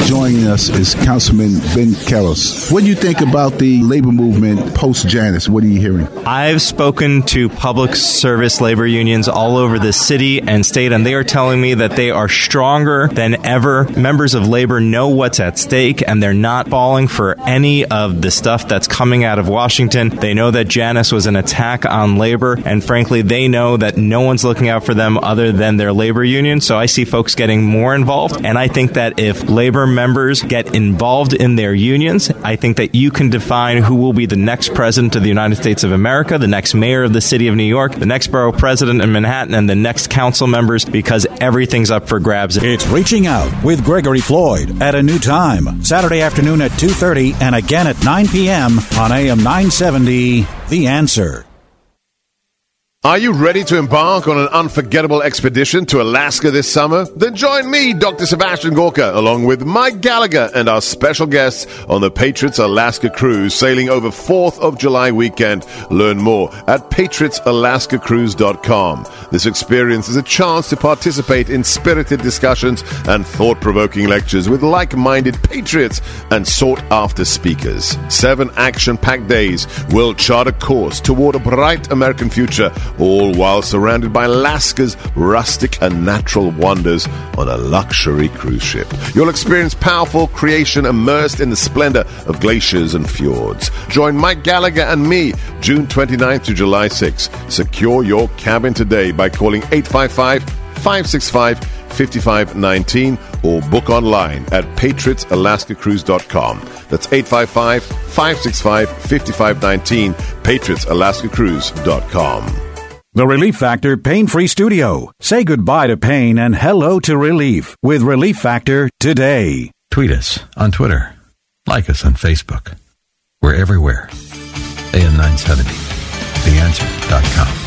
[SPEAKER 17] Joining us is Councilman Ben Carroll. What do you think about the labor movement post Janus? What are you hearing?
[SPEAKER 18] I've spoken to public service labor unions all over the city and state, and they are telling me that they are stronger than ever. Members of labor know what's at stake, and they're not falling for any of the stuff that's coming out of Washington. They know that Janus was an attack on labor, and frankly, they know that no one's looking out for them other than their labor union. So I see folks getting more involved, and I think that if labor members get involved in their unions, I think that you can define who will be the next president of the United States of America, the next mayor of the city of New York, the next borough president in Manhattan, and the next council members because everything's up for grabs.
[SPEAKER 15] It's Reaching Out with Gregory Floyd at a new time, Saturday afternoon at 2:30 and again at 9 p.m. on AM 970 The Answer.
[SPEAKER 19] Are you ready to embark on an unforgettable expedition to Alaska this summer? Then join me, Dr. Sebastian Gorka, along with Mike Gallagher and our special guests on the Patriots Alaska cruise sailing over 4th of July weekend. Learn more at patriotsalaskacruise.com. This experience is a chance to participate in spirited discussions and thought-provoking lectures with like-minded patriots and sought-after speakers. Seven action-packed days will chart a course toward a bright American future all while surrounded by Alaska's rustic and natural wonders on a luxury cruise ship. You'll experience powerful creation immersed in the splendor of glaciers and fjords. Join Mike Gallagher and me June 29th to July 6th. Secure your cabin today by calling 855 565 5519 or book online at patriotsalaskacruise.com. That's 855 565 5519, patriotsalaskacruise.com.
[SPEAKER 15] The Relief Factor Pain Free Studio. Say goodbye to pain and hello to relief with Relief Factor today.
[SPEAKER 1] Tweet us on Twitter. Like us on Facebook. We're everywhere. AM 970. TheAnswer.com.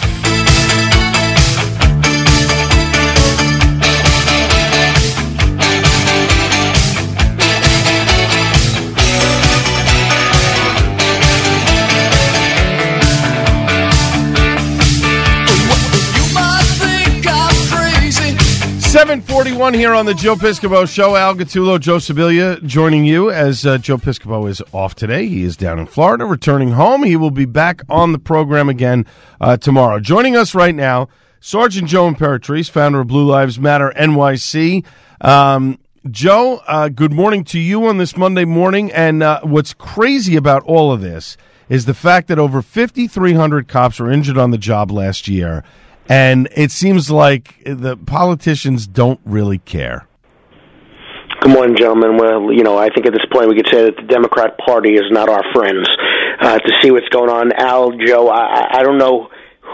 [SPEAKER 3] Seven forty-one here on the Joe Piscopo Show. Al Gattulo, Joe Sibilia, joining you as uh, Joe Piscopo is off today. He is down in Florida, returning home. He will be back on the program again uh, tomorrow. Joining us right now, Sergeant Joe Imperatrice, founder of Blue Lives Matter NYC. Um, Joe, uh, good morning to you on this Monday morning. And uh, what's crazy about all of this is the fact that over 5,300 cops were injured on the job last year. And it seems like the politicians don't really care.
[SPEAKER 20] Good morning, gentlemen. Well, you know, I think at this point we could say that the Democrat Party is not our friends. Uh, to see what's going on, Al, Joe, I, I don't know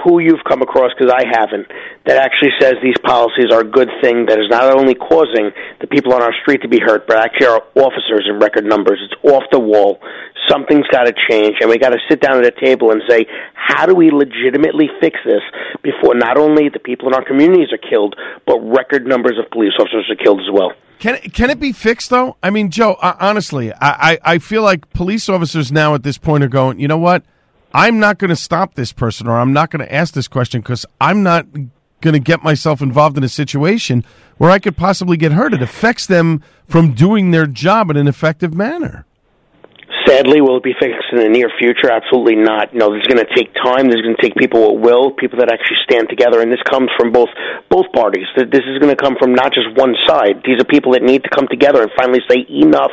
[SPEAKER 20] who you've come across because I haven't that actually says these policies are a good thing that is not only causing the people on our street to be hurt, but actually our officers in record numbers. It's off the wall. Something's got to change, and we got to sit down at a table and say, how do we legitimately fix this before not only the people in our communities are killed, but record numbers of police officers are killed as well.
[SPEAKER 3] Can it, can it be fixed though? I mean, Joe, uh, honestly, I, I, I feel like police officers now at this point are going, you know what? I'm not going to stop this person or I'm not going to ask this question because I'm not going to get myself involved in a situation where I could possibly get hurt. It affects them from doing their job in an effective manner.
[SPEAKER 20] Sadly, will it be fixed in the near future? Absolutely not. No, this is going to take time. This is going to take people with will, people that actually stand together, and this comes from both both parties. This is going to come from not just one side. These are people that need to come together and finally say enough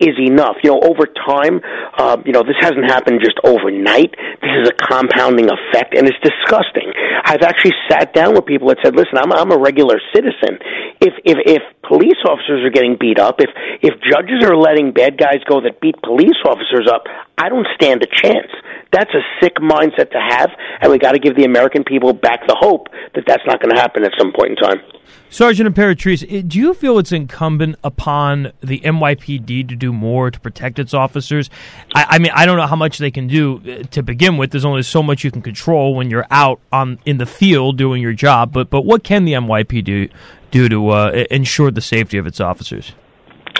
[SPEAKER 20] is enough. You know, over time, uh, you know, this hasn't happened just overnight. This is a compounding effect, and it's disgusting. I've actually sat down with people that said, "Listen, I'm I'm a regular citizen. If if if police officers are getting beat up, if if judges are letting bad guys go that beat police officers up, I don't stand a chance." That's a sick mindset to have, and we got to give the American people back the hope that that's not going to happen at some point in time.
[SPEAKER 4] Sergeant Imperatrice, do you feel it's incumbent upon the NYPD to do more to protect its officers? I, I, mean, I don't know how much they can do uh, to begin with. There's only so much you can control when you're out on in the field doing your job. But but what can the NYPD do to uh, ensure the safety of its officers?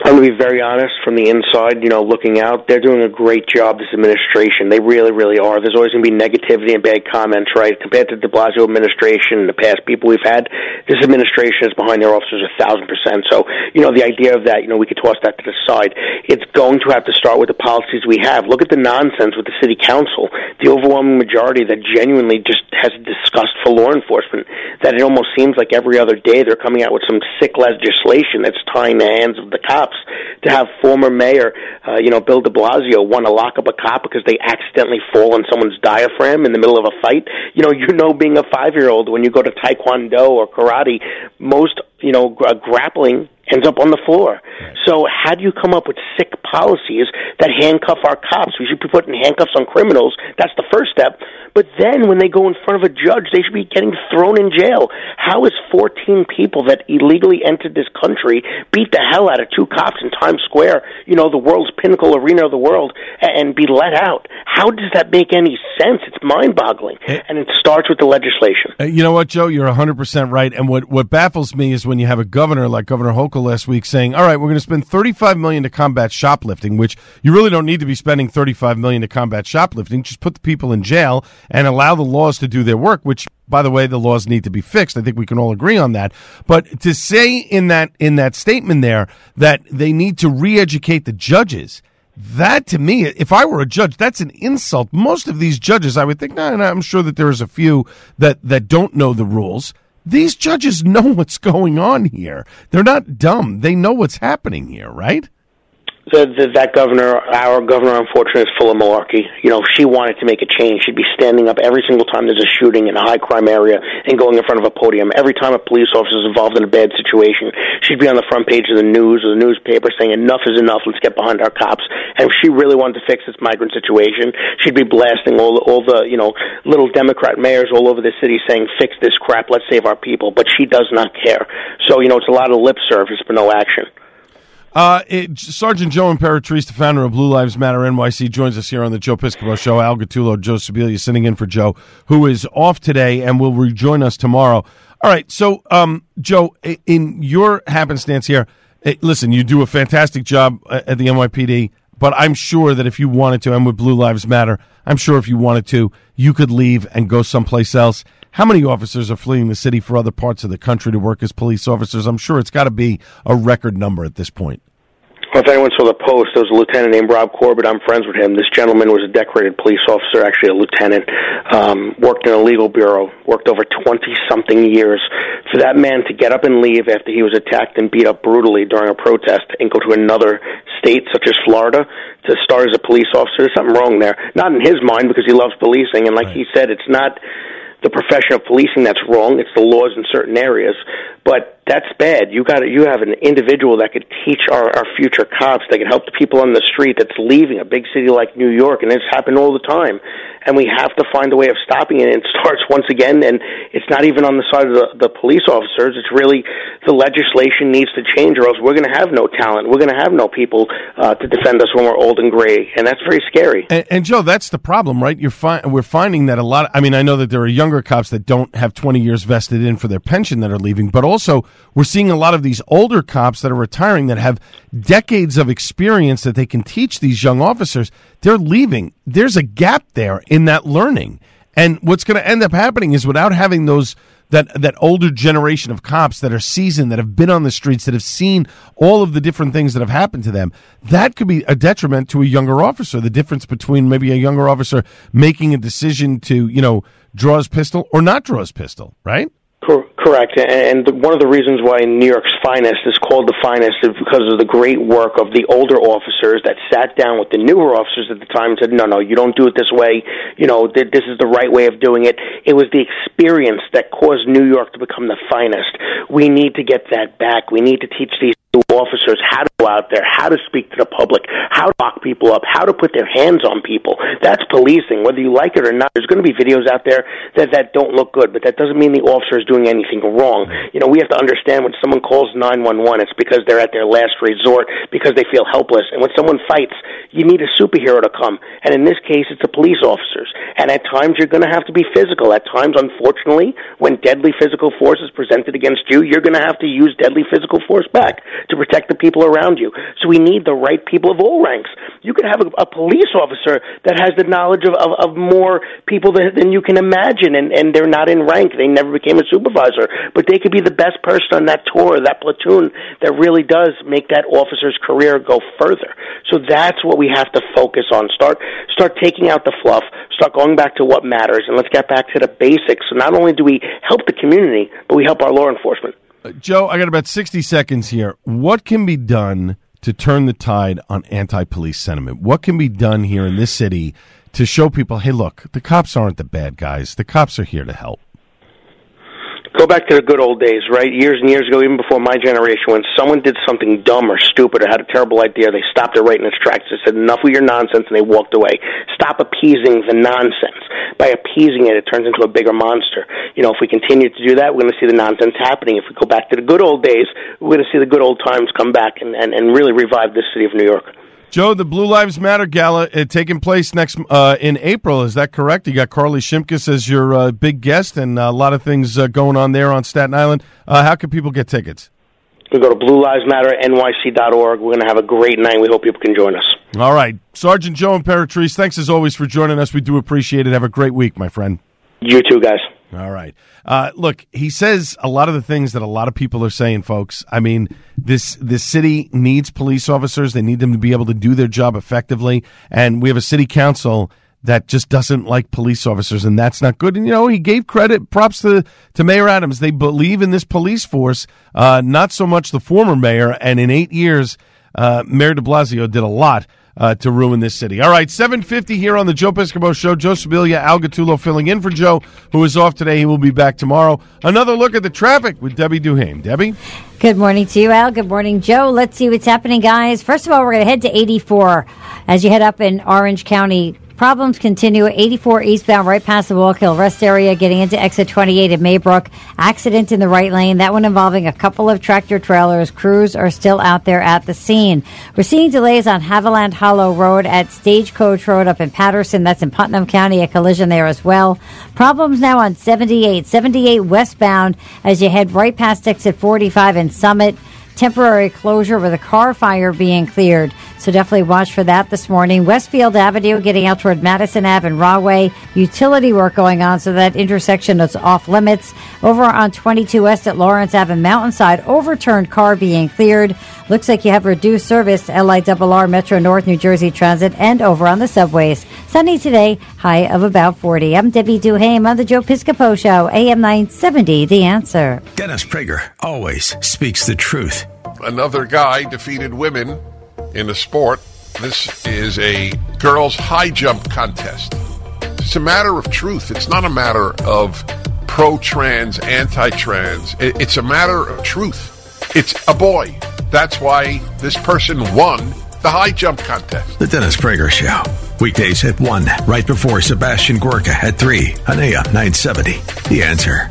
[SPEAKER 20] I'm going to be very honest from the inside, you know, looking out, they're doing a great job, this administration. They really, really are. There's always going to be negativity and bad comments, right? Compared to de Blasio administration and the past people we've had, this administration is behind their officers a thousand percent. So, you know, the idea of that, you know, we could toss that to the side. It's going to have to start with the policies we have. Look at the nonsense with the city council. The overwhelming majority that genuinely just has disgust for law enforcement, that it almost seems like every other day they're coming out with some sick legislation that's tying the hands of the cops to have former mayor, uh, you know, Bill de Blasio want to lock up a cop because they accidentally fall on someone's diaphragm in the middle of a fight. You know, you know, being a five year old, when you go to Taekwondo or karate, most, you know, gra- grappling ends up on the floor. So how do you come up with sick policies that handcuff our cops? We should be putting handcuffs on criminals. That's the first step. But then when they go in front of a judge, they should be getting thrown in jail. How is 14 people that illegally entered this country beat the hell out of two cops in Times Square, you know, the world's pinnacle arena of the world, and be let out? How does that make any sense? It's mind boggling. And it starts with the legislation.
[SPEAKER 3] Uh, You know what, Joe? You're 100% right. And what, what baffles me is when you have a governor like Governor Hochul last week saying, all right, we're going to spend 35 million to combat shoplifting, which you really don't need to be spending 35 million to combat shoplifting. Just put the people in jail and allow the laws to do their work, which by the way, the laws need to be fixed. I think we can all agree on that. But to say in that in that statement there that they need to re-educate the judges, that to me, if I were a judge, that's an insult. Most of these judges, I would think, no, no, I'm sure that there is a few that, that don't know the rules. These judges know what's going on here. They're not dumb. They know what's happening here, right?
[SPEAKER 20] The, the, that governor, our governor, unfortunately, is full of malarkey. You know, if she wanted to make a change, she'd be standing up every single time there's a shooting in a high crime area and going in front of a podium. Every time a police officer is involved in a bad situation, she'd be on the front page of the news or the newspaper saying, enough is enough, let's get behind our cops. And if she really wanted to fix this migrant situation, she'd be blasting all all the, you know, little Democrat mayors all over the city saying, fix this crap, let's save our people. But she does not care. So, you know, it's a lot of lip service, but no action.
[SPEAKER 3] Uh, it, Sergeant Joe Imperatrice, the founder of Blue Lives Matter NYC, joins us here on the Joe Piscopo Show. Al Gattulo, Joe Sibilia sitting in for Joe, who is off today and will rejoin us tomorrow. All right, so um, Joe, in your happenstance here, eh, listen, you do a fantastic job uh, at the NYPD, but I'm sure that if you wanted to, and with Blue Lives Matter, I'm sure if you wanted to, you could leave and go someplace else. How many officers are fleeing the city for other parts of the country to work as police officers? I'm sure it's got to be a record number at this point.
[SPEAKER 20] Well, if anyone saw the post, there was a lieutenant named Rob Corbett. I'm friends with him. This gentleman was a decorated police officer, actually a lieutenant. Um, worked in a legal bureau. Worked over 20 something years. For that man to get up and leave after he was attacked and beat up brutally during a protest and go to another state such as Florida to start as a police officer, there's something wrong there. Not in his mind because he loves policing, and like he said, it's not the profession of policing that's wrong. It's the laws in certain areas, but that's bad. You got you have an individual that could teach our, our future cops. That could help the people on the street that's leaving a big city like New York, and it's happened all the time. And we have to find a way of stopping it. And it starts once again, and it's not even on the side of the, the police officers. It's really the legislation needs to change, or else we're going to have no talent. We're going to have no people uh, to defend us when we're old and gray, and that's very scary.
[SPEAKER 3] And, and Joe, that's the problem, right? You're fi- we're finding that a lot. Of, I mean, I know that there are younger cops that don't have 20 years vested in for their pension that are leaving, but also we're seeing a lot of these older cops that are retiring that have decades of experience that they can teach these young officers. They're leaving. There's a gap there in that learning, and what's going to end up happening is without having those that that older generation of cops that are seasoned, that have been on the streets, that have seen all of the different things that have happened to them, that could be a detriment to a younger officer. The difference between maybe a younger officer making a decision to, you know, draw his pistol or not draw his pistol, right?
[SPEAKER 20] Cor- Correct, and one of the reasons why New York's finest is called the finest is because of the great work of the older officers that sat down with the newer officers at the time and said, "No, no, you don't do it this way. You know, this is the right way of doing it." It was the experience that caused New York to become the finest. We need to get that back. We need to teach these new officers how to go out there, how to speak to the public, how to lock people up, how to put their hands on people. That's policing, whether you like it or not. There's going to be videos out there that that don't look good, but that doesn't mean the officer is doing anything wrong. You know, we have to understand when someone calls 911, it's because they're at their last resort, because they feel helpless. And when someone fights, you need a superhero to come. And in this case, it's the police officers. And at times, you're going to have to be physical. At times, unfortunately, when deadly physical force is presented against you, you're going to have to use deadly physical force back. To protect the people around you. So we need the right people of all ranks. You could have a, a police officer that has the knowledge of, of, of more people than, than you can imagine, and, and they're not in rank. They never became a supervisor, but they could be the best person on that tour, that platoon, that really does make that officer's career go further. So that's what we have to focus on. Start start taking out the fluff. Start going back to what matters, and let's get back to the basics. So not only do we help the community, but we help our law enforcement.
[SPEAKER 3] Uh, Joe, I got about 60 seconds here. What can be done to turn the tide on anti police sentiment? What can be done here in this city to show people, hey, look, the cops aren't the bad guys, the cops are here to help?
[SPEAKER 20] Go back to the good old days, right? Years and years ago, even before my generation, when someone did something dumb or stupid or had a terrible idea, they stopped it right in its tracks. They said, enough of your nonsense, and they walked away. Stop appeasing the nonsense. By appeasing it, it turns into a bigger monster. You know, if we continue to do that, we're going to see the nonsense happening. If we go back to the good old days, we're going to see the good old times come back and, and, and really revive this city of New York.
[SPEAKER 3] Joe, the Blue Lives Matter gala uh, taking place next uh, in April. Is that correct? You got Carly Shimkus as your uh, big guest, and uh, a lot of things uh, going on there on Staten Island. Uh, how can people get tickets?
[SPEAKER 20] We go to bluelivesmatternyc.org. We're going to have a great night. We hope people can join us.
[SPEAKER 3] All right, Sergeant Joe Imperatrice, thanks as always for joining us. We do appreciate it. Have a great week, my friend.
[SPEAKER 20] You too, guys.
[SPEAKER 3] All right. Uh, look, he says a lot of the things that a lot of people are saying, folks. I mean, this this city needs police officers. They need them to be able to do their job effectively, and we have a city council that just doesn't like police officers, and that's not good. And you know, he gave credit, props to to Mayor Adams. They believe in this police force, uh, not so much the former mayor. And in eight years, uh, Mayor De Blasio did a lot uh, to ruin this city. All right, 750 here on the Joe Piscopo Show. Joe Sibilia, Al Gattulo filling in for Joe, who is off today. He will be back tomorrow. Another look at the traffic with Debbie Duhame. Debbie?
[SPEAKER 5] Good morning to you, Al. Good morning, Joe. Let's see what's happening, guys. First of all, we're going to head to 84 as you head up in Orange County. Problems continue. 84 eastbound, right past the Wallkill rest area, getting into exit 28 at Maybrook. Accident in the right lane. That one involving a couple of tractor trailers. Crews are still out there at the scene. We're seeing delays on Haviland Hollow Road at Stagecoach Road up in Patterson. That's in Putnam County. A collision there as well. Problems now on 78, 78 westbound as you head right past exit 45 in Summit temporary closure with a car fire being cleared. So definitely watch for that this morning. Westfield Avenue getting out toward Madison Ave and Rahway. Utility work going on, so that intersection is off limits. Over on 22 West at Lawrence Ave and Mountainside, overturned car being cleared. Looks like you have reduced service LIRR Metro North New Jersey Transit and over on the subways. Sunny today, high of about 40. I'm Debbie Duhame on the Joe Piscopo Show, AM 970, The Answer.
[SPEAKER 8] Dennis Prager always speaks the truth.
[SPEAKER 21] Another guy defeated women in a sport. This is a girls' high jump contest. It's a matter of truth. It's not a matter of pro trans, anti trans. It's a matter of truth. It's a boy. That's why this person won the high jump contest.
[SPEAKER 8] The Dennis Prager Show. Weekdays at 1, right before Sebastian Gorka at 3 on AM 970. The answer.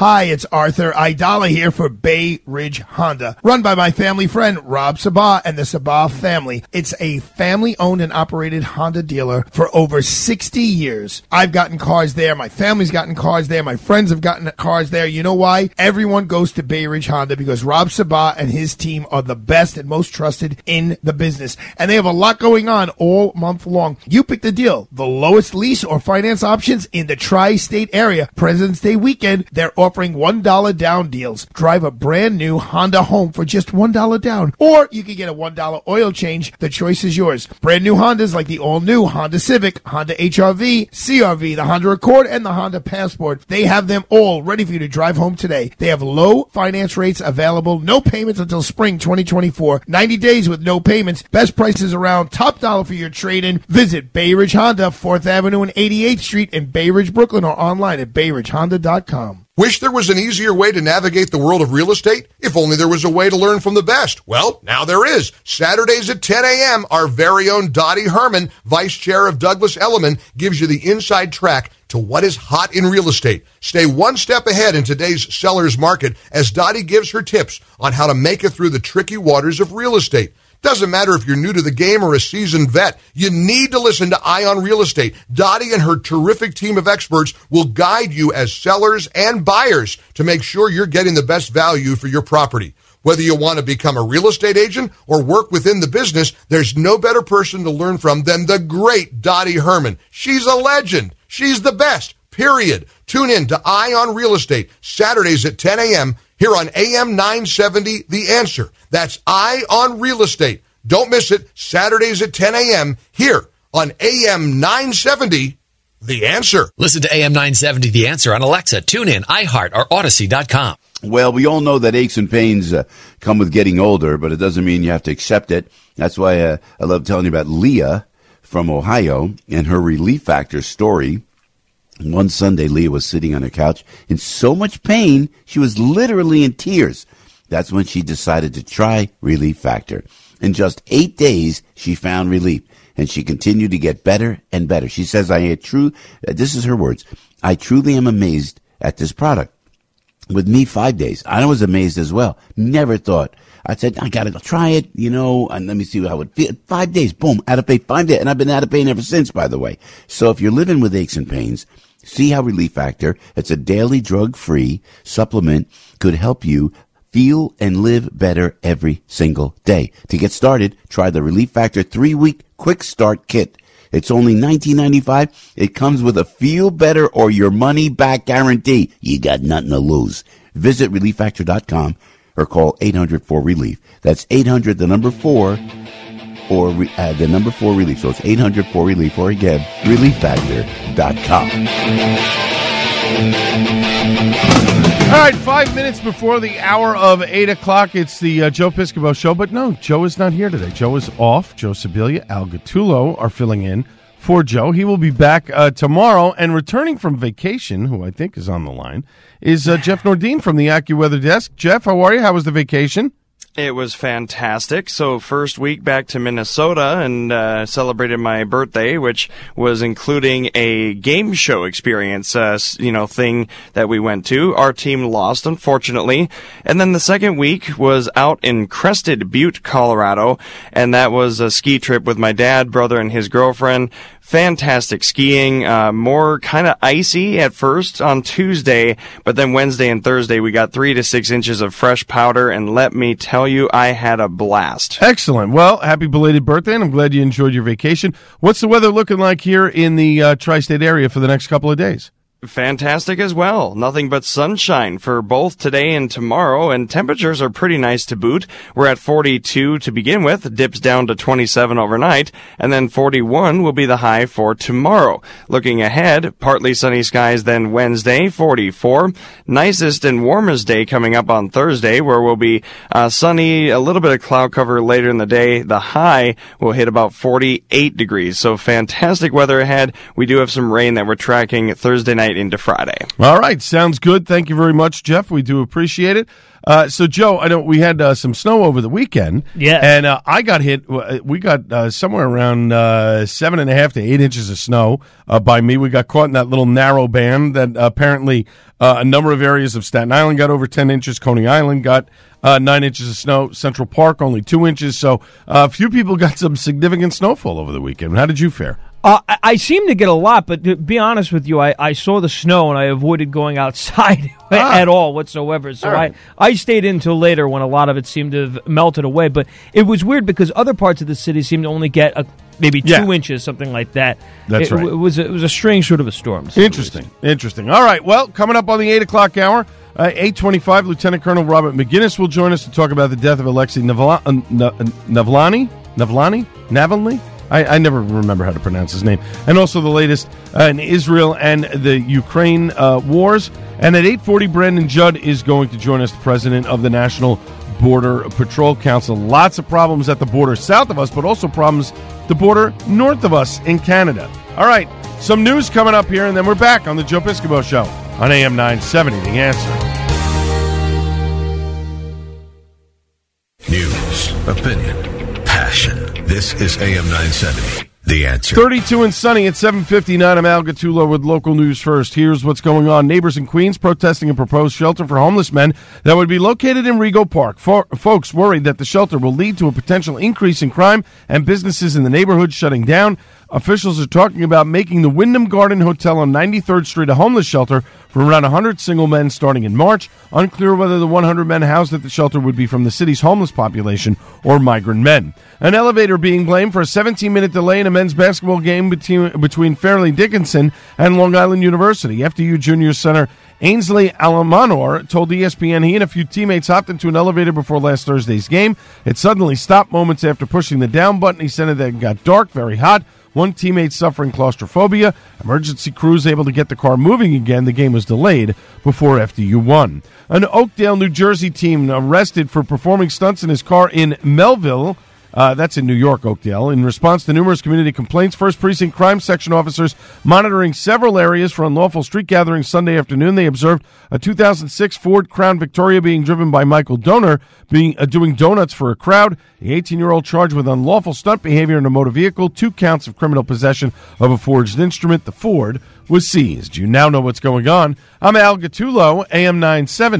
[SPEAKER 22] Hi, it's Arthur Aidala here for Bay Ridge Honda, run by my family friend Rob Sabah and the Sabah family. It's a family owned and operated Honda dealer for over 60 years. I've gotten cars there. My family's gotten cars there. My friends have gotten cars there. You know why? Everyone goes to Bay Ridge Honda because Rob Sabah and his team are the best and most trusted in the business. And they have a lot going on all month long. You pick the deal. The lowest lease or finance options in the tri-state area. President's Day weekend, they're offering $1 down deals. Drive a brand new Honda home for just $1 down. Or you can get a $1 oil change. The choice is yours. Brand new Hondas like the all new Honda Civic, Honda HRV, CRV, the Honda Accord, and the Honda Passport. They have them all ready for you to drive home today. They have low finance rates available, no payments until spring 2024, 90 days with no payments, best prices around, top dollar for your trade in. Visit Bay Ridge Honda, 4th Avenue and 88th Street in Bay Ridge, Brooklyn, or online at bayridgehonda.com.
[SPEAKER 23] Wish there was an easier way to navigate the world of real estate? If only there was a way to learn from the best. Well, now there is. Saturdays at 10 a.m., our very own Dottie Herman, Vice Chair of Douglas Elliman, gives you the inside track to what is hot in real estate. Stay one step ahead in today's seller's market as Dottie gives her tips on how to make it through the tricky waters of real estate. Doesn't matter if you're new to the game or a seasoned vet, you need to listen to Ion Real Estate. Dottie and her terrific team of experts will guide you as sellers and buyers to make sure you're getting the best value for your property. Whether you want to become a real estate agent or work within the business, there's no better person to learn from than the great Dottie Herman. She's a legend. She's the best, period. Tune in to Ion Real Estate, Saturdays at 10 a.m. here on AM 970, The Answer. That's I on Real Estate. Don't miss it, Saturdays at 10 a.m. here on AM 970, The Answer.
[SPEAKER 14] Listen to AM 970 The Answer on Alexa, TuneIn, iHeart, or Odyssey.com.
[SPEAKER 7] Well, we all know that aches and pains uh, come with getting older, but it doesn't mean you have to accept it. That's why uh, I love telling you about Leah from Ohio and her relief factor story. One Sunday, Leah was sitting on her couch in so much pain, she was literally in tears. That's when she decided to try Relief Factor. In just eight days, she found relief, and she continued to get better and better. She says, "I true." Uh, this is her words. I truly am amazed at this product with me five days. I was amazed as well. Never thought. I said, I gotta try it, you know, and let me see how it feels. Five days, boom, out of pain, five days. And I've been out of pain ever since, by the way. So if you're living with aches and pains, see how Relief Factor, it's a daily drug free supplement, could help you feel and live better every single day. To get started, try the Relief Factor three week quick start kit. It's only $19.95. It comes with a feel better or your money back guarantee. You got nothing to lose. Visit relieffactor.com or call 800 4 relief. That's 800 the number 4 or uh, the number 4 relief. So it's 800 4 relief or again relieffactor.com.
[SPEAKER 3] All right, five minutes before the hour of 8 o'clock, it's the uh, Joe Piscopo Show. But no, Joe is not here today. Joe is off. Joe Sibilia, Al Gattulo are filling in for Joe. He will be back uh, tomorrow. And returning from vacation, who I think is on the line, is uh, Jeff Nordine from the AccuWeather Desk. Jeff, how are you? How was the vacation?
[SPEAKER 24] It was fantastic. So first week back to Minnesota and uh, celebrated my birthday, which was including a game show experience, uh, you know, thing that we went to. Our team lost, unfortunately. And then the second week was out in Crested Butte, Colorado, and that was a ski trip with my dad, brother, and his girlfriend fantastic skiing. Uh, more kind of icy at first on Tuesday, but then Wednesday and Thursday we got three to six inches of fresh powder, and let me tell you, I had a blast.
[SPEAKER 3] Excellent. Well, happy belated birthday, and I'm glad you enjoyed your vacation. What's the weather looking like here in the uh, tri-state area for the next couple of days?
[SPEAKER 24] Fantastic as well. Nothing but sunshine for both today and tomorrow, and temperatures are pretty nice to boot. We're at 42 to begin with, dips down to 27 overnight, and then 41 will be the high for tomorrow. Looking ahead, partly sunny skies then Wednesday, 44. Nicest and warmest day coming up on Thursday, where we'll be uh, sunny, a little bit of cloud cover later in the day. The high will hit about 48 degrees. So fantastic weather ahead. We do have some rain that we're tracking Thursday night into Friday.
[SPEAKER 3] All right, sounds good. Thank you very much, Jeff. We do appreciate it. Uh, so, Joe, I know we had uh, some snow over the weekend.
[SPEAKER 4] Yeah.
[SPEAKER 3] And uh, I got hit. We got uh, somewhere around uh, seven and a half to eight inches of snow uh, by me. We got caught in that little narrow band that apparently a number of areas of Staten Island got over 10 inches. Coney Island got nine inches of snow. Central Park only two inches. So, a few people got some significant snowfall over the weekend. How did you fare?
[SPEAKER 4] Uh, I, I seem to get a lot, but to be honest with you, I, I saw the snow and I avoided going outside ah. at all whatsoever. So right. I, I stayed in until later when a lot of it seemed to have melted away. But it was weird because other parts of the city seemed to only get a, maybe two
[SPEAKER 3] Yeah.
[SPEAKER 4] inches, something like that.
[SPEAKER 3] That's
[SPEAKER 4] it,
[SPEAKER 3] right.
[SPEAKER 4] It was a, it was a strange sort of a storm. to say the
[SPEAKER 3] Interesting. Interesting. All right. Well, coming up on the 8 o'clock hour, uh, 825, Lieutenant Colonel Robert Maginnis will join us to talk about the death of Alexei uh, Na- uh, Navlani? Navlani? Navalny? I, I never remember how to pronounce his name. And also the latest uh, in Israel and the Ukraine uh, wars. And at 840, Brandon Judd is going to join us, the president of the National Border Patrol Council. Lots of problems at the border south of us, but also problems the border north of us in Canada. All right, some news coming up here, and then we're back on the Joe Piscopo Show on AM 970. The answer.
[SPEAKER 1] News, opinion. This is AM 970. The answer.
[SPEAKER 3] 32 and sunny at 7:59. I'm Al Gattulo with local news first. Here's what's going on. Neighbors in Queens protesting a proposed shelter for homeless men that would be located in Rego Park. Fo- folks worried that the shelter will lead to a potential increase in crime and businesses in the neighborhood shutting down. Officials are talking about making the Wyndham Garden Hotel on 93rd Street a homeless shelter for around 100 single men starting in March. Unclear whether the 100 men housed at the shelter would be from the city's homeless population or migrant men. An elevator being blamed for a 17 minute delay in a men's basketball game between, between Fairleigh Dickinson and Long Island University. FDU Junior Center Ansley Almonor told ESPN he and a few teammates hopped into an elevator before last Thursday's game. It suddenly stopped moments after pushing the down button. He said it then got dark, very hot. One teammate suffering claustrophobia. Emergency crews able to get the car moving again. The game was delayed before FDU won. An Oakdale, New Jersey team arrested for performing stunts in his car in Melville. Uh, that's in New York, Oakdale. In response to numerous community complaints, First Precinct Crime Section officers monitoring several areas for unlawful street gatherings Sunday afternoon. They observed a 2006 Ford Crown Victoria being driven by Michael Donor, being uh, doing donuts for a crowd. The 18-year-old charged with unlawful stunt behavior in a motor vehicle, two counts of criminal possession of a forged instrument. The Ford was seized. You now know what's going on. I'm Al Gattulo, AM 970.